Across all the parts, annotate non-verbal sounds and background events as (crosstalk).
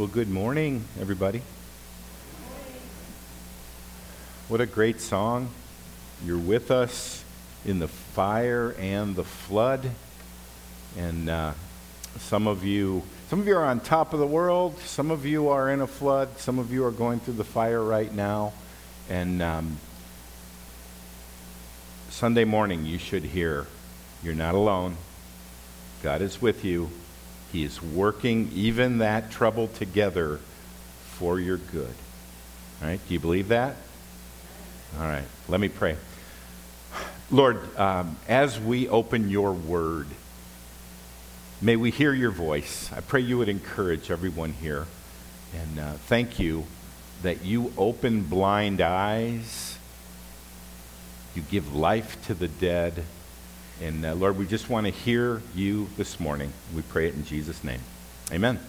Well, good morning, everybody. What a great song. You're with us in the fire and the flood. And uh, some of you, some of you are on top of the world. Some of you are in a flood. Some of you are going through the fire right now. And um, Sunday morning, you should hear, you're not alone. God is with you. He is working even that trouble together for your good. All right? Do you believe that? All right. Let me pray. Lord, um, as we open your word, may we hear your voice. I pray you would encourage everyone here. And uh, thank you that you open blind eyes, you give life to the dead and uh, Lord, we just want to hear you this morning. We pray it in Jesus' name. Amen.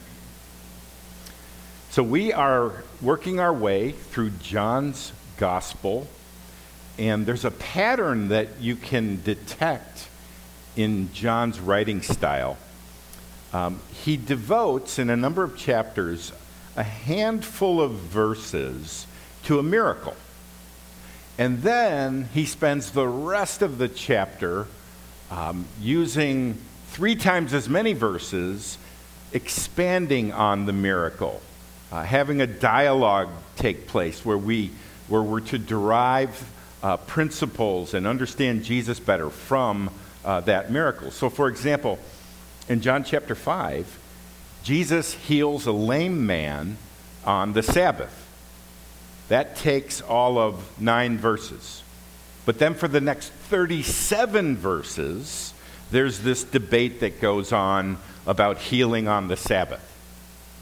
So we are working our way through John's gospel, and there's a pattern that you can detect in John's writing style. Um, he devotes, in a number of chapters, a handful of verses to a miracle. And then he spends the rest of the chapter um, using three times as many verses, expanding on the miracle, uh, having a dialogue take place where, we, where we're to derive uh, principles and understand Jesus better from uh, that miracle. So, for example, in John chapter 5, Jesus heals a lame man on the Sabbath. That takes all of nine verses. But then for the next 37 verses, there's this debate that goes on about healing on the Sabbath.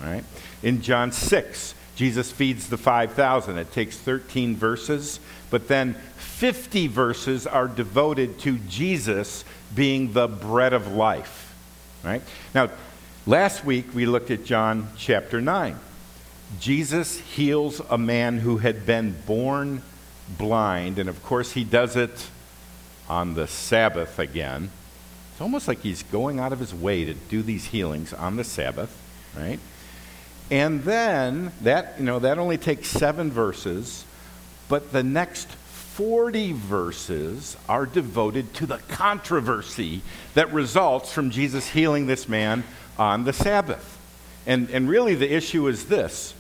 Right? In John 6, Jesus feeds the 5,000. It takes 13 verses, but then 50 verses are devoted to Jesus being the bread of life. Right? Now, last week we looked at John chapter 9. Jesus heals a man who had been born blind, and of course, he does it on the Sabbath again. It's almost like he's going out of his way to do these healings on the Sabbath, right? And then that, you know, that only takes seven verses, but the next 40 verses are devoted to the controversy that results from Jesus healing this man on the Sabbath. And, and really, the issue is this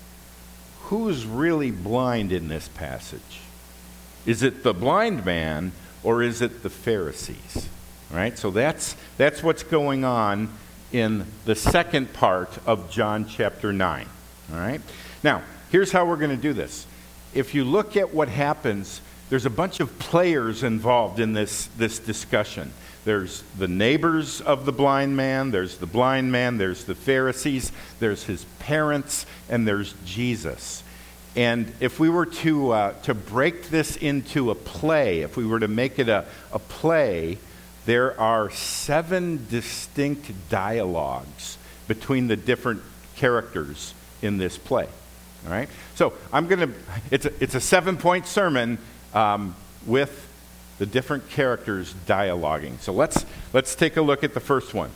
who's really blind in this passage? Is it the blind man or is it the Pharisees? Right? So that's, that's what's going on in the second part of John chapter 9. All right? Now, here's how we're going to do this. If you look at what happens, there's a bunch of players involved in this, this discussion. There's the neighbors of the blind man, there's the blind man, there's the Pharisees, there's his parents, and there's Jesus. And if we were to, uh, to break this into a play, if we were to make it a, a play, there are seven distinct dialogues between the different characters in this play. All right? So I'm going to, it's a, it's a seven point sermon um, with the different characters dialoguing. So let's, let's take a look at the first one.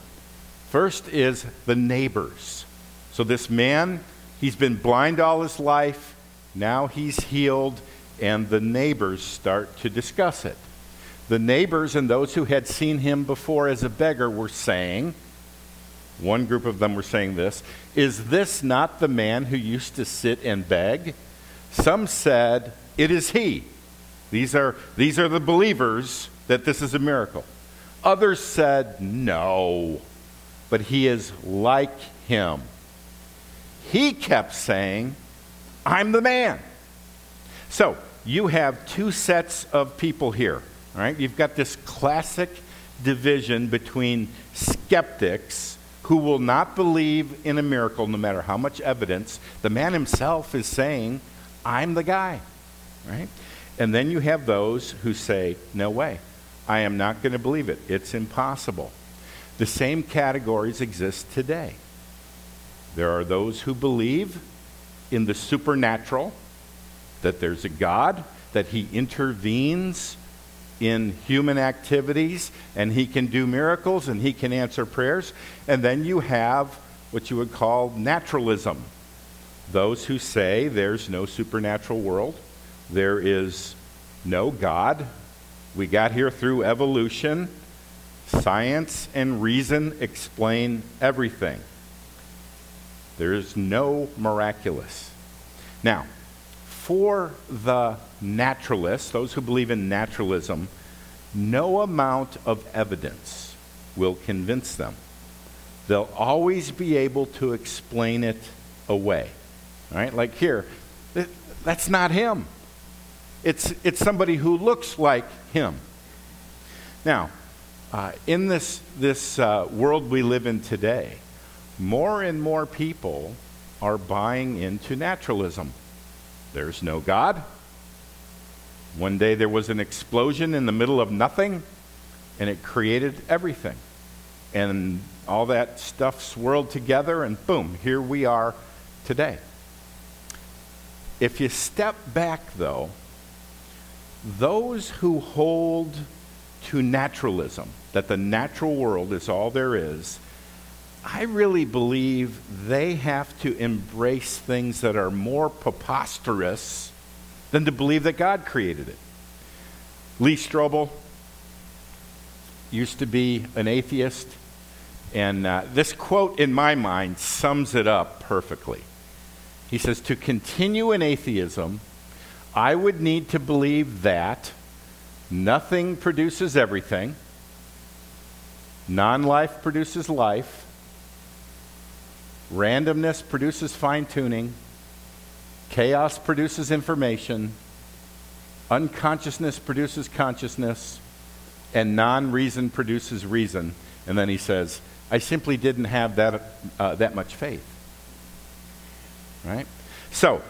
First is the neighbors. So this man, he's been blind all his life. Now he's healed, and the neighbors start to discuss it. The neighbors and those who had seen him before as a beggar were saying, one group of them were saying this, Is this not the man who used to sit and beg? Some said, It is he. These are, these are the believers that this is a miracle. Others said, No, but he is like him. He kept saying, I'm the man. So you have two sets of people here. Right, you've got this classic division between skeptics who will not believe in a miracle no matter how much evidence. The man himself is saying, I'm the guy. Right? And then you have those who say, No way. I am not going to believe it. It's impossible. The same categories exist today. There are those who believe in the supernatural, that there's a God, that He intervenes in human activities, and He can do miracles and He can answer prayers. And then you have what you would call naturalism. those who say there's no supernatural world, there is no God. We got here through evolution. Science and reason explain everything. There is no miraculous. Now, for the naturalists, those who believe in naturalism, no amount of evidence will convince them. They'll always be able to explain it away. Right? Like here, that's not him. It's, it's somebody who looks like him. Now, uh, in this, this uh, world we live in today, more and more people are buying into naturalism. There's no God. One day there was an explosion in the middle of nothing, and it created everything. And all that stuff swirled together, and boom, here we are today. If you step back, though, those who hold to naturalism, that the natural world is all there is, I really believe they have to embrace things that are more preposterous than to believe that God created it. Lee Strobel used to be an atheist, and uh, this quote in my mind sums it up perfectly. He says, To continue in atheism, I would need to believe that nothing produces everything, non life produces life, randomness produces fine tuning, chaos produces information, unconsciousness produces consciousness, and non reason produces reason. And then he says, I simply didn't have that, uh, that much faith. Right? So,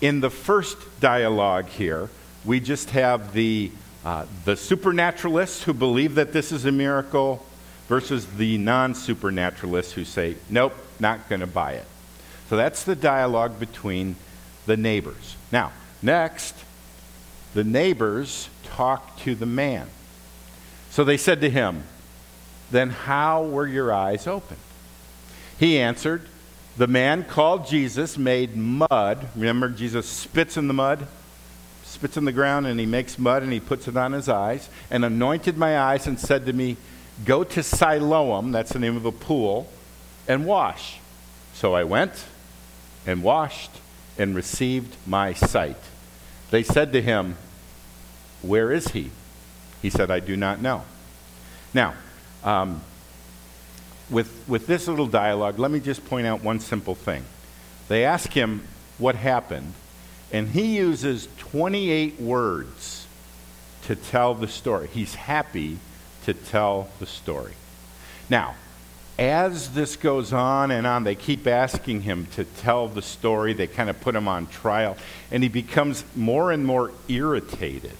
in the first dialogue here, we just have the, uh, the supernaturalists who believe that this is a miracle versus the non supernaturalists who say, nope, not going to buy it. So that's the dialogue between the neighbors. Now, next, the neighbors talk to the man. So they said to him, Then how were your eyes opened? He answered, the man called Jesus made mud. Remember, Jesus spits in the mud, spits in the ground, and he makes mud and he puts it on his eyes, and anointed my eyes and said to me, Go to Siloam, that's the name of a pool, and wash. So I went and washed and received my sight. They said to him, Where is he? He said, I do not know. Now, um, with, with this little dialogue, let me just point out one simple thing. They ask him what happened, and he uses 28 words to tell the story. He's happy to tell the story. Now, as this goes on and on, they keep asking him to tell the story. They kind of put him on trial, and he becomes more and more irritated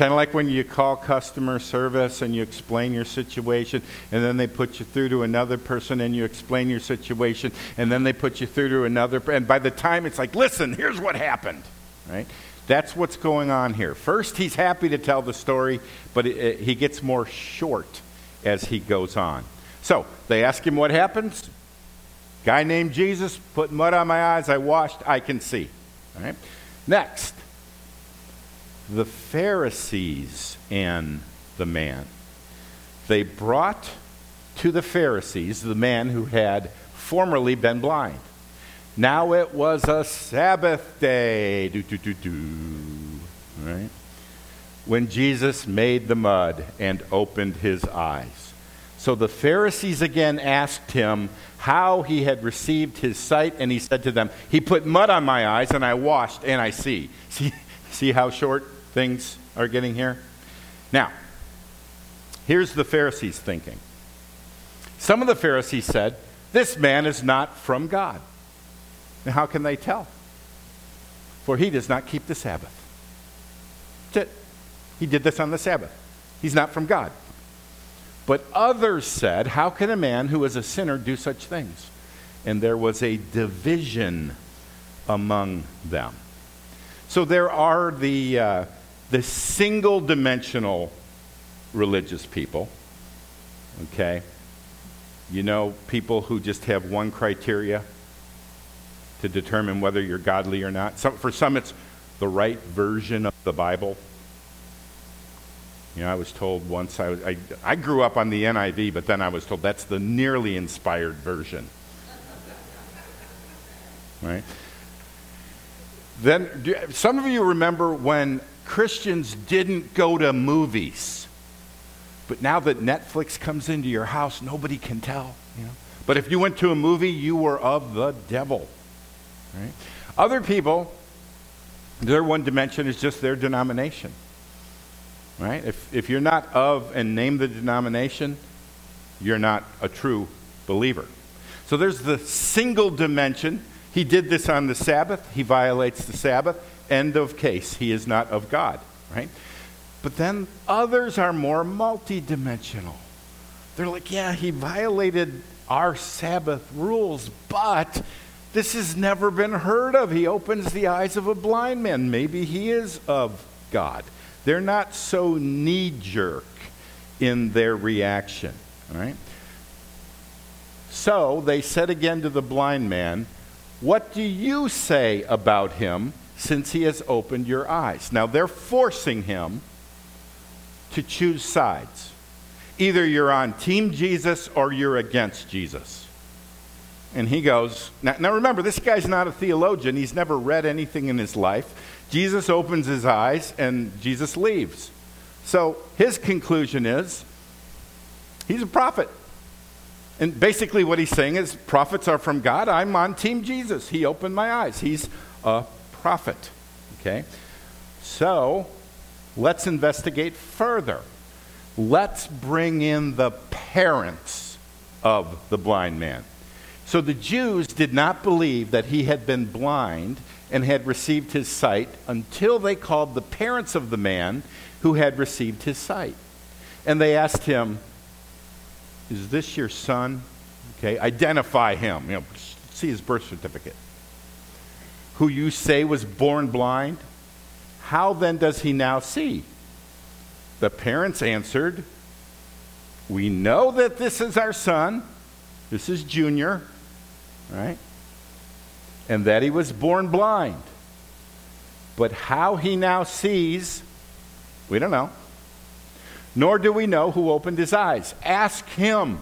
Kind of like when you call customer service and you explain your situation, and then they put you through to another person and you explain your situation, and then they put you through to another. And by the time it's like, listen, here's what happened, right? That's what's going on here. First, he's happy to tell the story, but it, it, he gets more short as he goes on. So they ask him what happens. Guy named Jesus put mud on my eyes. I washed. I can see. All right. Next, the Pharisees and the man. They brought to the Pharisees the man who had formerly been blind. Now it was a Sabbath day. Do, do, do, do. Right? When Jesus made the mud and opened his eyes. So the Pharisees again asked him how he had received his sight, and he said to them, He put mud on my eyes, and I washed, and I see. (laughs) See, see how short things are getting here? Now, here's the Pharisees thinking. Some of the Pharisees said, This man is not from God. And how can they tell? For he does not keep the Sabbath. That's it. He did this on the Sabbath. He's not from God. But others said, How can a man who is a sinner do such things? And there was a division among them. So there are the, uh, the single dimensional religious people, okay? You know, people who just have one criteria to determine whether you're godly or not. Some, for some, it's the right version of the Bible. You know, I was told once, I, I, I grew up on the NIV, but then I was told that's the nearly inspired version. Right? Then, do, some of you remember when Christians didn't go to movies. But now that Netflix comes into your house, nobody can tell. You know? But if you went to a movie, you were of the devil. Right? Other people, their one dimension is just their denomination. Right? If, if you're not of and name the denomination, you're not a true believer. So there's the single dimension. He did this on the Sabbath. He violates the Sabbath. End of case. He is not of God. Right? But then others are more multidimensional. They're like, yeah, he violated our Sabbath rules, but this has never been heard of. He opens the eyes of a blind man. Maybe he is of God. They're not so knee jerk in their reaction. Right? So they said again to the blind man, What do you say about him since he has opened your eyes? Now they're forcing him to choose sides. Either you're on Team Jesus or you're against Jesus. And he goes, now, now, remember, this guy's not a theologian. He's never read anything in his life. Jesus opens his eyes and Jesus leaves. So his conclusion is he's a prophet. And basically, what he's saying is prophets are from God. I'm on Team Jesus. He opened my eyes. He's a prophet. Okay? So let's investigate further. Let's bring in the parents of the blind man. So the Jews did not believe that he had been blind and had received his sight until they called the parents of the man who had received his sight. And they asked him, Is this your son? Okay, identify him. You know, see his birth certificate. Who you say was born blind? How then does he now see? The parents answered, We know that this is our son. This is Junior right? And that he was born blind. But how he now sees, we don't know. Nor do we know who opened his eyes. Ask him.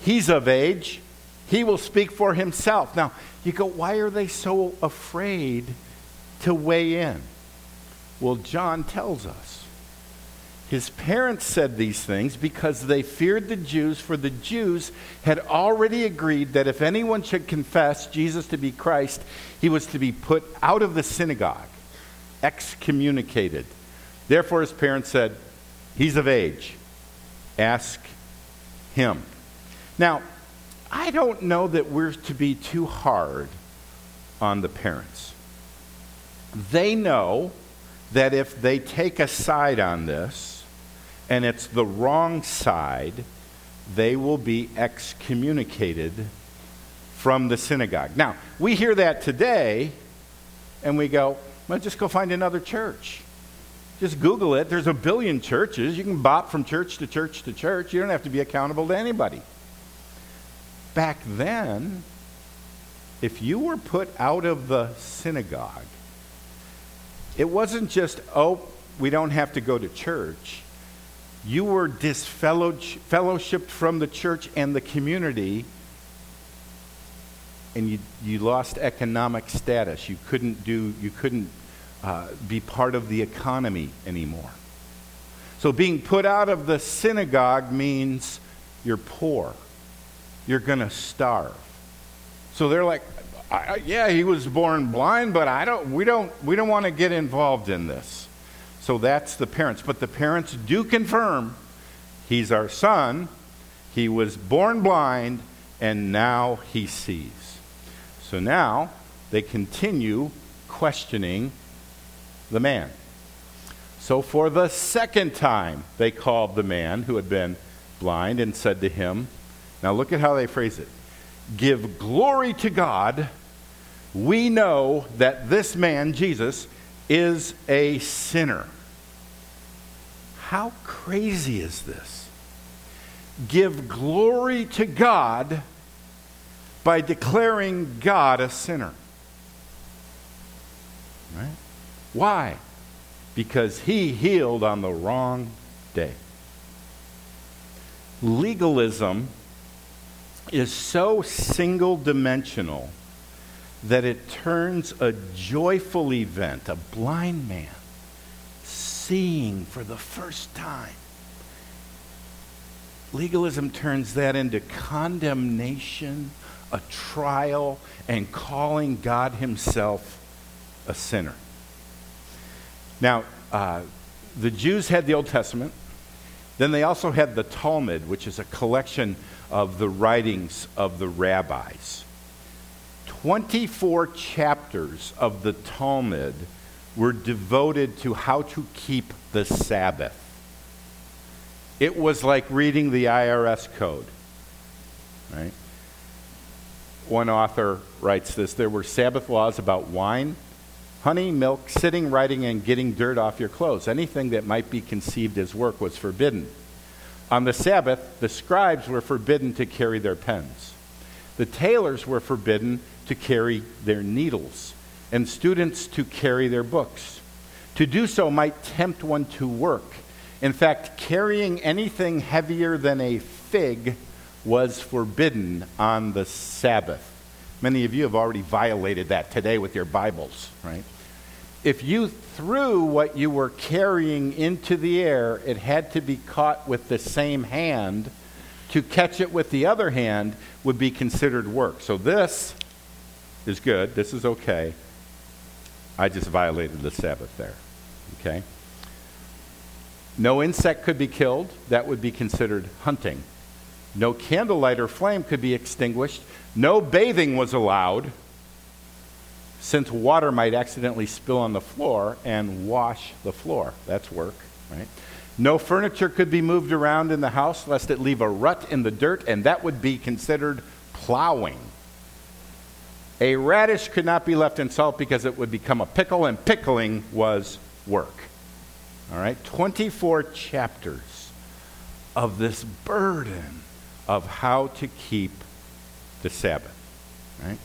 He's of age. He will speak for himself. Now, you go, why are they so afraid to weigh in? Well, John tells us. His parents said these things because they feared the Jews, for the Jews had already agreed that if anyone should confess Jesus to be Christ, he was to be put out of the synagogue, excommunicated. Therefore, his parents said, He's of age. Ask him. Now, I don't know that we're to be too hard on the parents. They know that if they take a side on this, and it's the wrong side, they will be excommunicated from the synagogue. Now, we hear that today, and we go, well, just go find another church. Just Google it. There's a billion churches. You can bop from church to church to church. You don't have to be accountable to anybody. Back then, if you were put out of the synagogue, it wasn't just, oh, we don't have to go to church you were disfellowshipped from the church and the community, and you, you lost economic status. You couldn't, do, you couldn't uh, be part of the economy anymore. So being put out of the synagogue means you're poor. You're going to starve. So they're like, yeah, he was born blind, but I don't, we, don't, we don't want to get involved in this. So that's the parents. But the parents do confirm he's our son, he was born blind, and now he sees. So now they continue questioning the man. So for the second time, they called the man who had been blind and said to him, Now look at how they phrase it Give glory to God. We know that this man, Jesus, is a sinner. How crazy is this? Give glory to God. by declaring God a sinner. Right? Why? Because he healed on the wrong day. Legalism is so single dimensional that it turns a joyful event, a blind man seeing for the first time. Legalism turns that into condemnation, a trial, and calling God Himself a sinner. Now, uh, the Jews had the Old Testament. Then they also had the Talmud, which is a collection of the writings of the rabbis. 24 chapters of the Talmud were devoted to how to keep the Sabbath. It was like reading the IRS code. Right? One author writes this there were Sabbath laws about wine, honey, milk, sitting, writing, and getting dirt off your clothes. Anything that might be conceived as work was forbidden. On the Sabbath, the scribes were forbidden to carry their pens. The tailors were forbidden to carry their needles, and students to carry their books. To do so might tempt one to work. In fact, carrying anything heavier than a fig was forbidden on the Sabbath. Many of you have already violated that today with your Bibles, right? if you threw what you were carrying into the air, it had to be caught with the same hand. To catch it with the other hand would be considered work. So this is good. This is okay. I just violated the Sabbath there. Okay? No insect could be killed. That would be considered hunting. No candlelight or flame could be extinguished. No bathing was allowed since water might accidentally spill on the floor and wash the floor. That's work, right? No furniture could be moved around in the house lest it leave a rut in the dirt, and that would be considered plowing. A radish could not be left in salt because it would become a pickle, and pickling was work. All right? 24 chapters of this burden of how to keep the Sabbath. Right?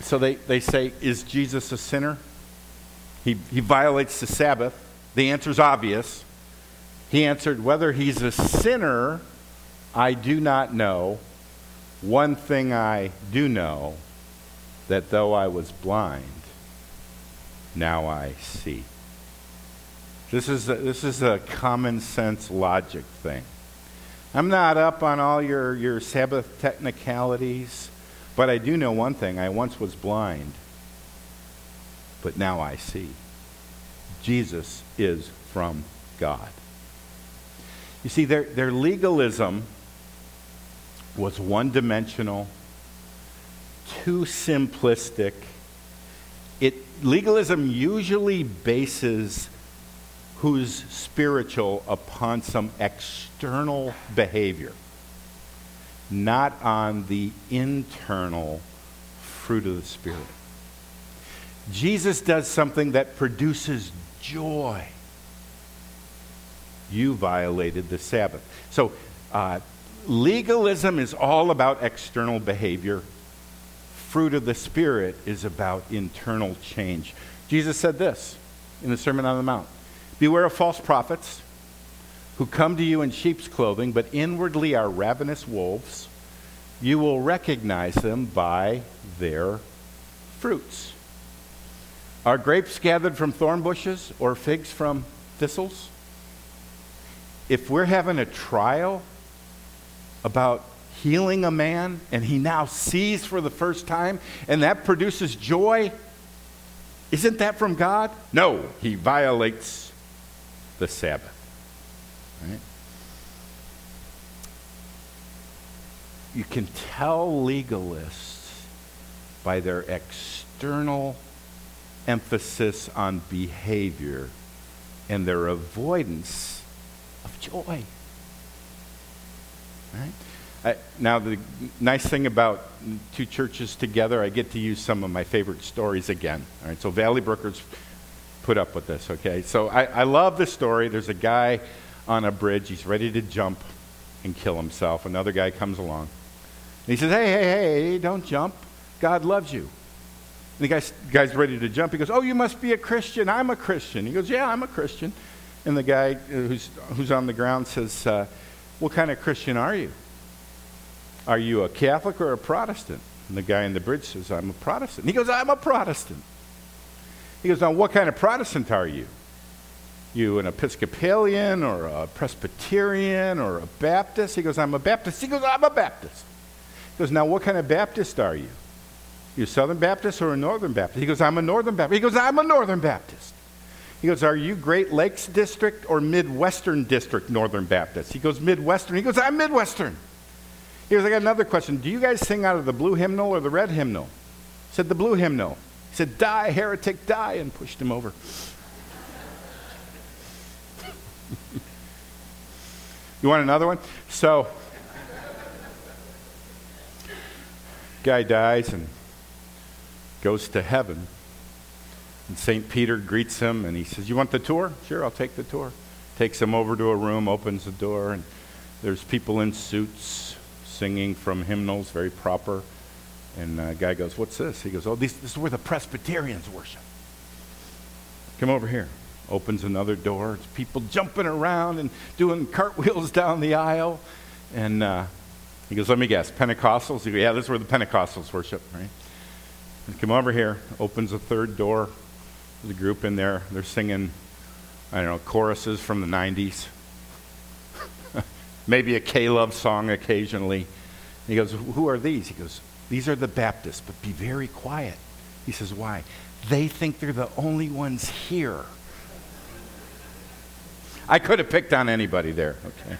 So they, they say, Is Jesus a sinner? He, he violates the Sabbath. The answer is obvious. He answered, Whether he's a sinner, I do not know. One thing I do know that though I was blind, now I see. This is a, this is a common sense logic thing. I'm not up on all your, your Sabbath technicalities. But I do know one thing I once was blind, but now I see. Jesus is from God. You see, their, their legalism was one dimensional, too simplistic. It, legalism usually bases who's spiritual upon some external behavior not on the internal fruit of the Spirit. Jesus does something that produces joy. You violated the Sabbath. So, uh, legalism is all about external behavior. Fruit of the Spirit is about internal change. Jesus said this in the Sermon on the Mount Beware of false prophets who come to you in sheep's clothing, but inwardly are ravenous wolves, you will recognize them by their fruits. Are grapes gathered from thorn bushes or figs from thistles? If we're having a trial about healing a man and he now sees for the first time and that produces joy, isn't that from God? No, he violates the Sabbath. Right? You can tell legalists by their external emphasis on behavior and their avoidance of joy. Right? I, now, the nice thing about two churches together, I get to use some of my favorite stories again. All right, so Valley Brookers put up with this, okay? So I, I love this story. There's a guy on a bridge. He's ready to jump, and kill himself. Another guy comes along. And he says, Hey, hey, hey, don't jump. God loves you. And the guy's, guy's ready to jump. He goes, Oh, you must be a Christian. I'm a Christian. He goes, Yeah, I'm a Christian. And the guy uh, who's, who's on the ground says, uh, What kind of Christian are you? Are you a Catholic or a Protestant? And the guy in the bridge says, I'm a Protestant. He goes, I'm a Protestant. He goes, Now, what kind of Protestant are you? You an Episcopalian or a Presbyterian or a Baptist? He goes, I'm a Baptist. He goes, I'm a Baptist. He goes, Now, what kind of Baptist are you? You a Southern Baptist or a Northern Baptist? He goes, I'm a Northern Baptist. He goes, I'm a Northern Baptist. He goes, Are you Great Lakes District or Midwestern District Northern Baptist? He goes, Midwestern. He goes, I'm Midwestern. He goes, I got another question. Do you guys sing out of the blue hymnal or the red hymnal? He said, The blue hymnal. He said, Die, heretic, die, and pushed him over. (laughs) you want another one? So, guy dies and goes to heaven. And St. Peter greets him and he says, You want the tour? Sure, I'll take the tour. Takes him over to a room, opens the door, and there's people in suits singing from hymnals, very proper. And a guy goes, What's this? He goes, Oh, this, this is where the Presbyterians worship. Come over here. Opens another door. It's people jumping around and doing cartwheels (laughs) down the aisle. And uh, he goes, Let me guess, Pentecostals? He goes, Yeah, this is where the Pentecostals worship, right? And come over here. Opens a third door. A group in there. They're singing, I don't know, choruses from the 90s (laughs) maybe a K-Love song occasionally. And he goes, Who are these? He goes, These are the Baptists, but be very quiet. He says, Why? They think they're the only ones here. I could have picked on anybody there, okay?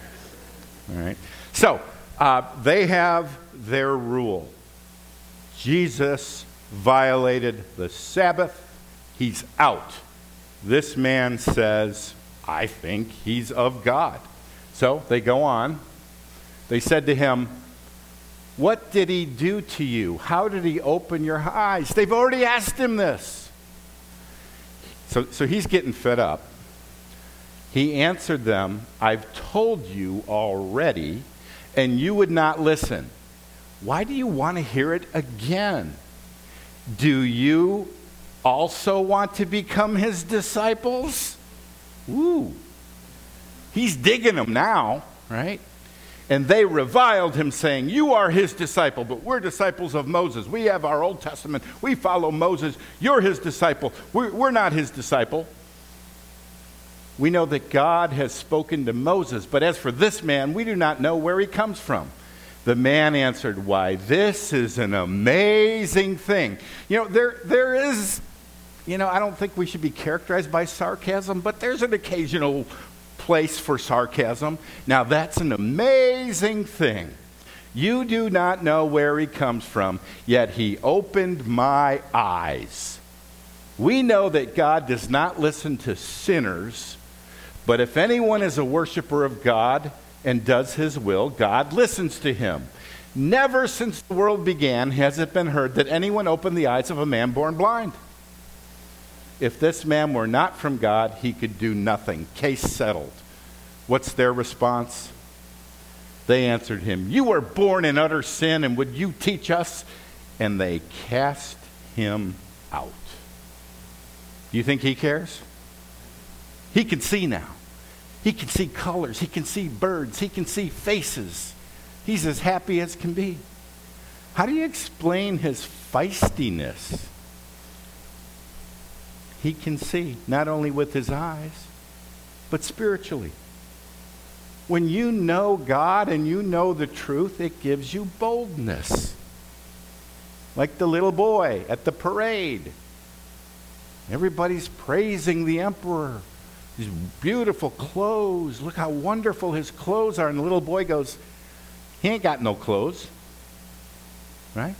All right. So, uh, they have their rule. Jesus violated the Sabbath. He's out. This man says, I think he's of God. So they go on. They said to him, What did he do to you? How did he open your eyes? They've already asked him this. So, so he's getting fed up. He answered them, I've told you already, and you would not listen. Why do you want to hear it again? Do you also want to become his disciples? Ooh. He's digging them now, right? And they reviled him, saying, You are his disciple, but we're disciples of Moses. We have our Old Testament. We follow Moses. You're his disciple. We're, we're not his disciple. We know that God has spoken to Moses, but as for this man, we do not know where he comes from. The man answered, Why, this is an amazing thing. You know, there, there is, you know, I don't think we should be characterized by sarcasm, but there's an occasional place for sarcasm. Now, that's an amazing thing. You do not know where he comes from, yet he opened my eyes. We know that God does not listen to sinners, but if anyone is a worshiper of God and does his will, God listens to him. Never since the world began has it been heard that anyone opened the eyes of a man born blind. If this man were not from God, he could do nothing. Case settled. What's their response? They answered him, You were born in utter sin, and would you teach us? And they cast him out. Do you think he cares? He can see now. He can see colors. He can see birds. He can see faces. He's as happy as can be. How do you explain his feistiness? He can see, not only with his eyes, but spiritually. When you know God and you know the truth, it gives you boldness. Like the little boy at the parade. Everybody's praising the emperor. His beautiful clothes. Look how wonderful his clothes are. And the little boy goes, He ain't got no clothes. Right?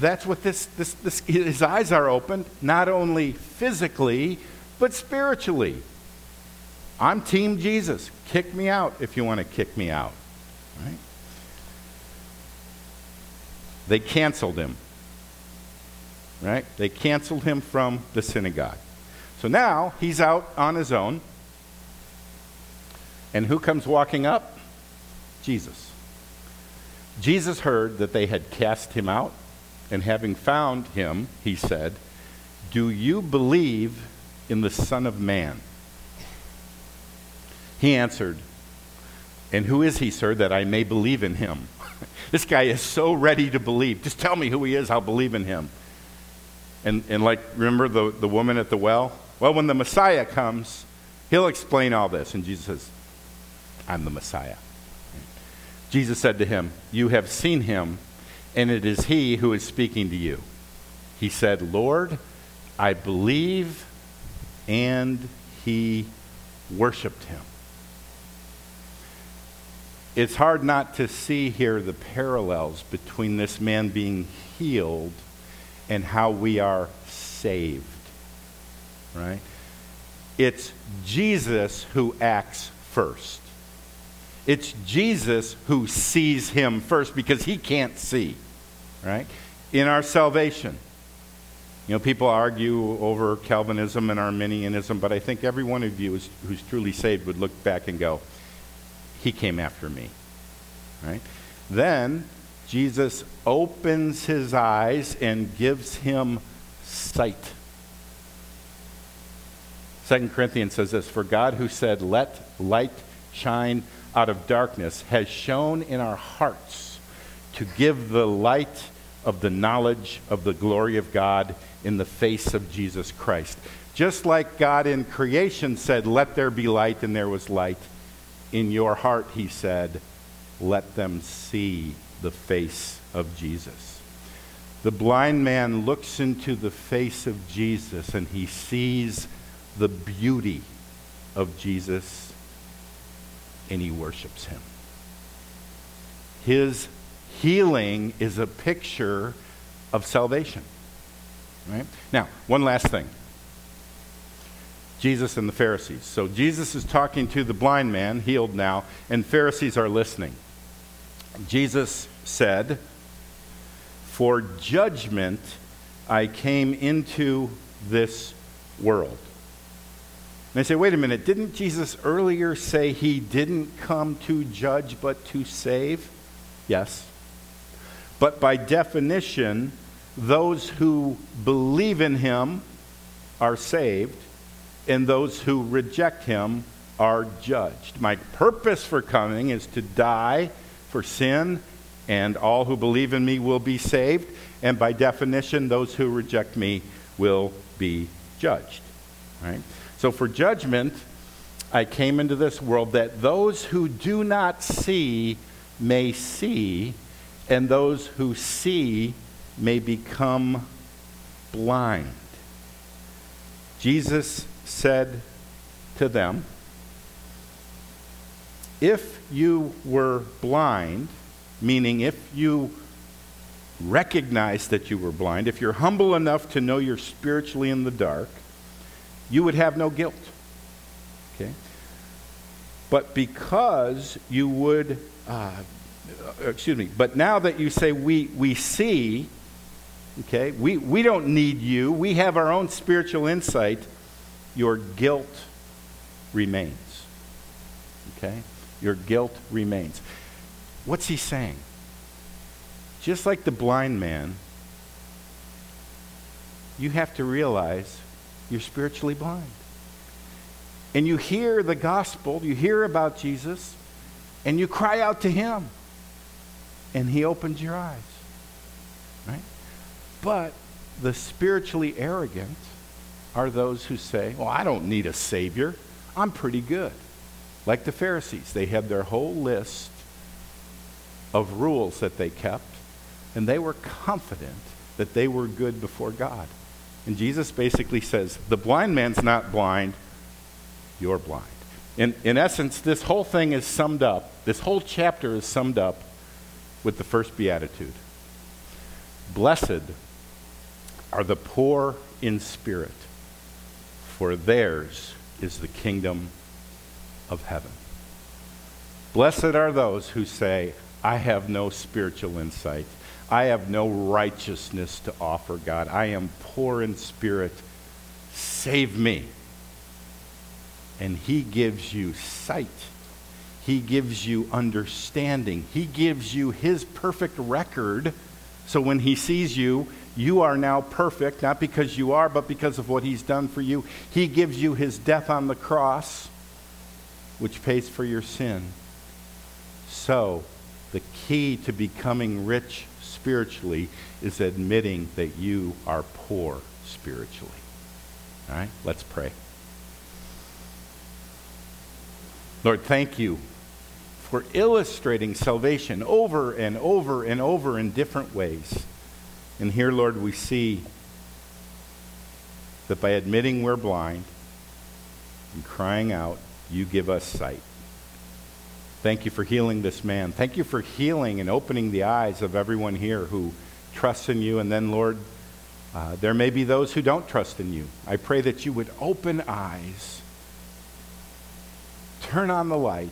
That's what this, this, this, his eyes are opened, not only physically, but spiritually. I'm Team Jesus. Kick me out if you want to kick me out. Right? They canceled him. Right? They canceled him from the synagogue. So now he's out on his own. And who comes walking up? Jesus. Jesus heard that they had cast him out, and having found him, he said, Do you believe in the Son of Man? He answered, And who is he, sir, that I may believe in him? (laughs) this guy is so ready to believe. Just tell me who he is, I'll believe in him. And, and like, remember the, the woman at the well? Well, when the Messiah comes, he'll explain all this. And Jesus says, I'm the Messiah. Jesus said to him, You have seen him, and it is he who is speaking to you. He said, Lord, I believe, and he worshiped him. It's hard not to see here the parallels between this man being healed and how we are saved. Right? It's Jesus who acts first. It's Jesus who sees him first because he can't see, right? In our salvation. You know, people argue over Calvinism and Arminianism, but I think every one of you is, who's truly saved would look back and go, He came after me, right? Then Jesus opens his eyes and gives him sight. Second Corinthians says this For God, who said, Let light shine out of darkness has shone in our hearts to give the light of the knowledge of the glory of God in the face of Jesus Christ. Just like God in creation said, Let there be light, and there was light, in your heart, he said, Let them see the face of Jesus. The blind man looks into the face of Jesus and he sees the beauty of Jesus and he worships him. His healing is a picture of salvation. Right? Now, one last thing. Jesus and the Pharisees. So Jesus is talking to the blind man, healed now, and Pharisees are listening. Jesus said, For judgment I came into this world. And they say, wait a minute, didn't Jesus earlier say he didn't come to judge but to save? Yes. But by definition, those who believe in him are saved, and those who reject him are judged. My purpose for coming is to die for sin, and all who believe in me will be saved. And by definition, those who reject me will be judged. Right? So for judgment, I came into this world that those who do not see may see, and those who see may become blind. Jesus said to them, If you were blind, meaning if you recognize that you were blind, if you're humble enough to know you're spiritually in the dark, you would have no guilt. Okay? But because you would, uh, Uh, excuse me, but now that you say we, we see, okay, we, we don't need you, we have our own spiritual insight, your guilt remains. Okay? Your guilt remains. What's he saying? Just like the blind man, you have to realize you're spiritually blind. And you hear the gospel, you hear about Jesus, and you cry out to him. And he opens your eyes. Right? But the spiritually arrogant are those who say, Well, I don't need a Savior. I'm pretty good. Like the Pharisees, they had their whole list of rules that they kept, and they were confident that they were good before God. And Jesus basically says, the blind man's not blind, you're blind. In, in essence, this whole thing is summed up, this whole chapter is summed up with the first beatitude. Blessed are the poor in spirit, for theirs is the kingdom of heaven. Blessed are those who say, I have no spiritual insight. I have no righteousness to offer, God. I am poor in spirit. Save me. And He gives you sight. He gives you understanding. He gives you His perfect record. So when He sees you, you are now perfect, not because you are, but because of what He's done for you. He gives you His death on the cross, which pays for your sin. So, the key to becoming rich spiritually is admitting that you are poor spiritually. All right, let's pray. Lord, thank you for illustrating salvation over and over and over in different ways. And here, Lord, we see that by admitting we're blind and crying out, you give us sight. Thank you for healing this man. Thank you for healing and opening the eyes of everyone here who trusts in you. And then, Lord, uh, there may be those who don't trust in you. I pray that you would open eyes, turn on the light,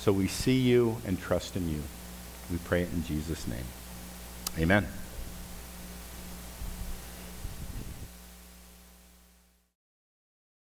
so we see you and trust in you. We pray it in Jesus' name. Amen.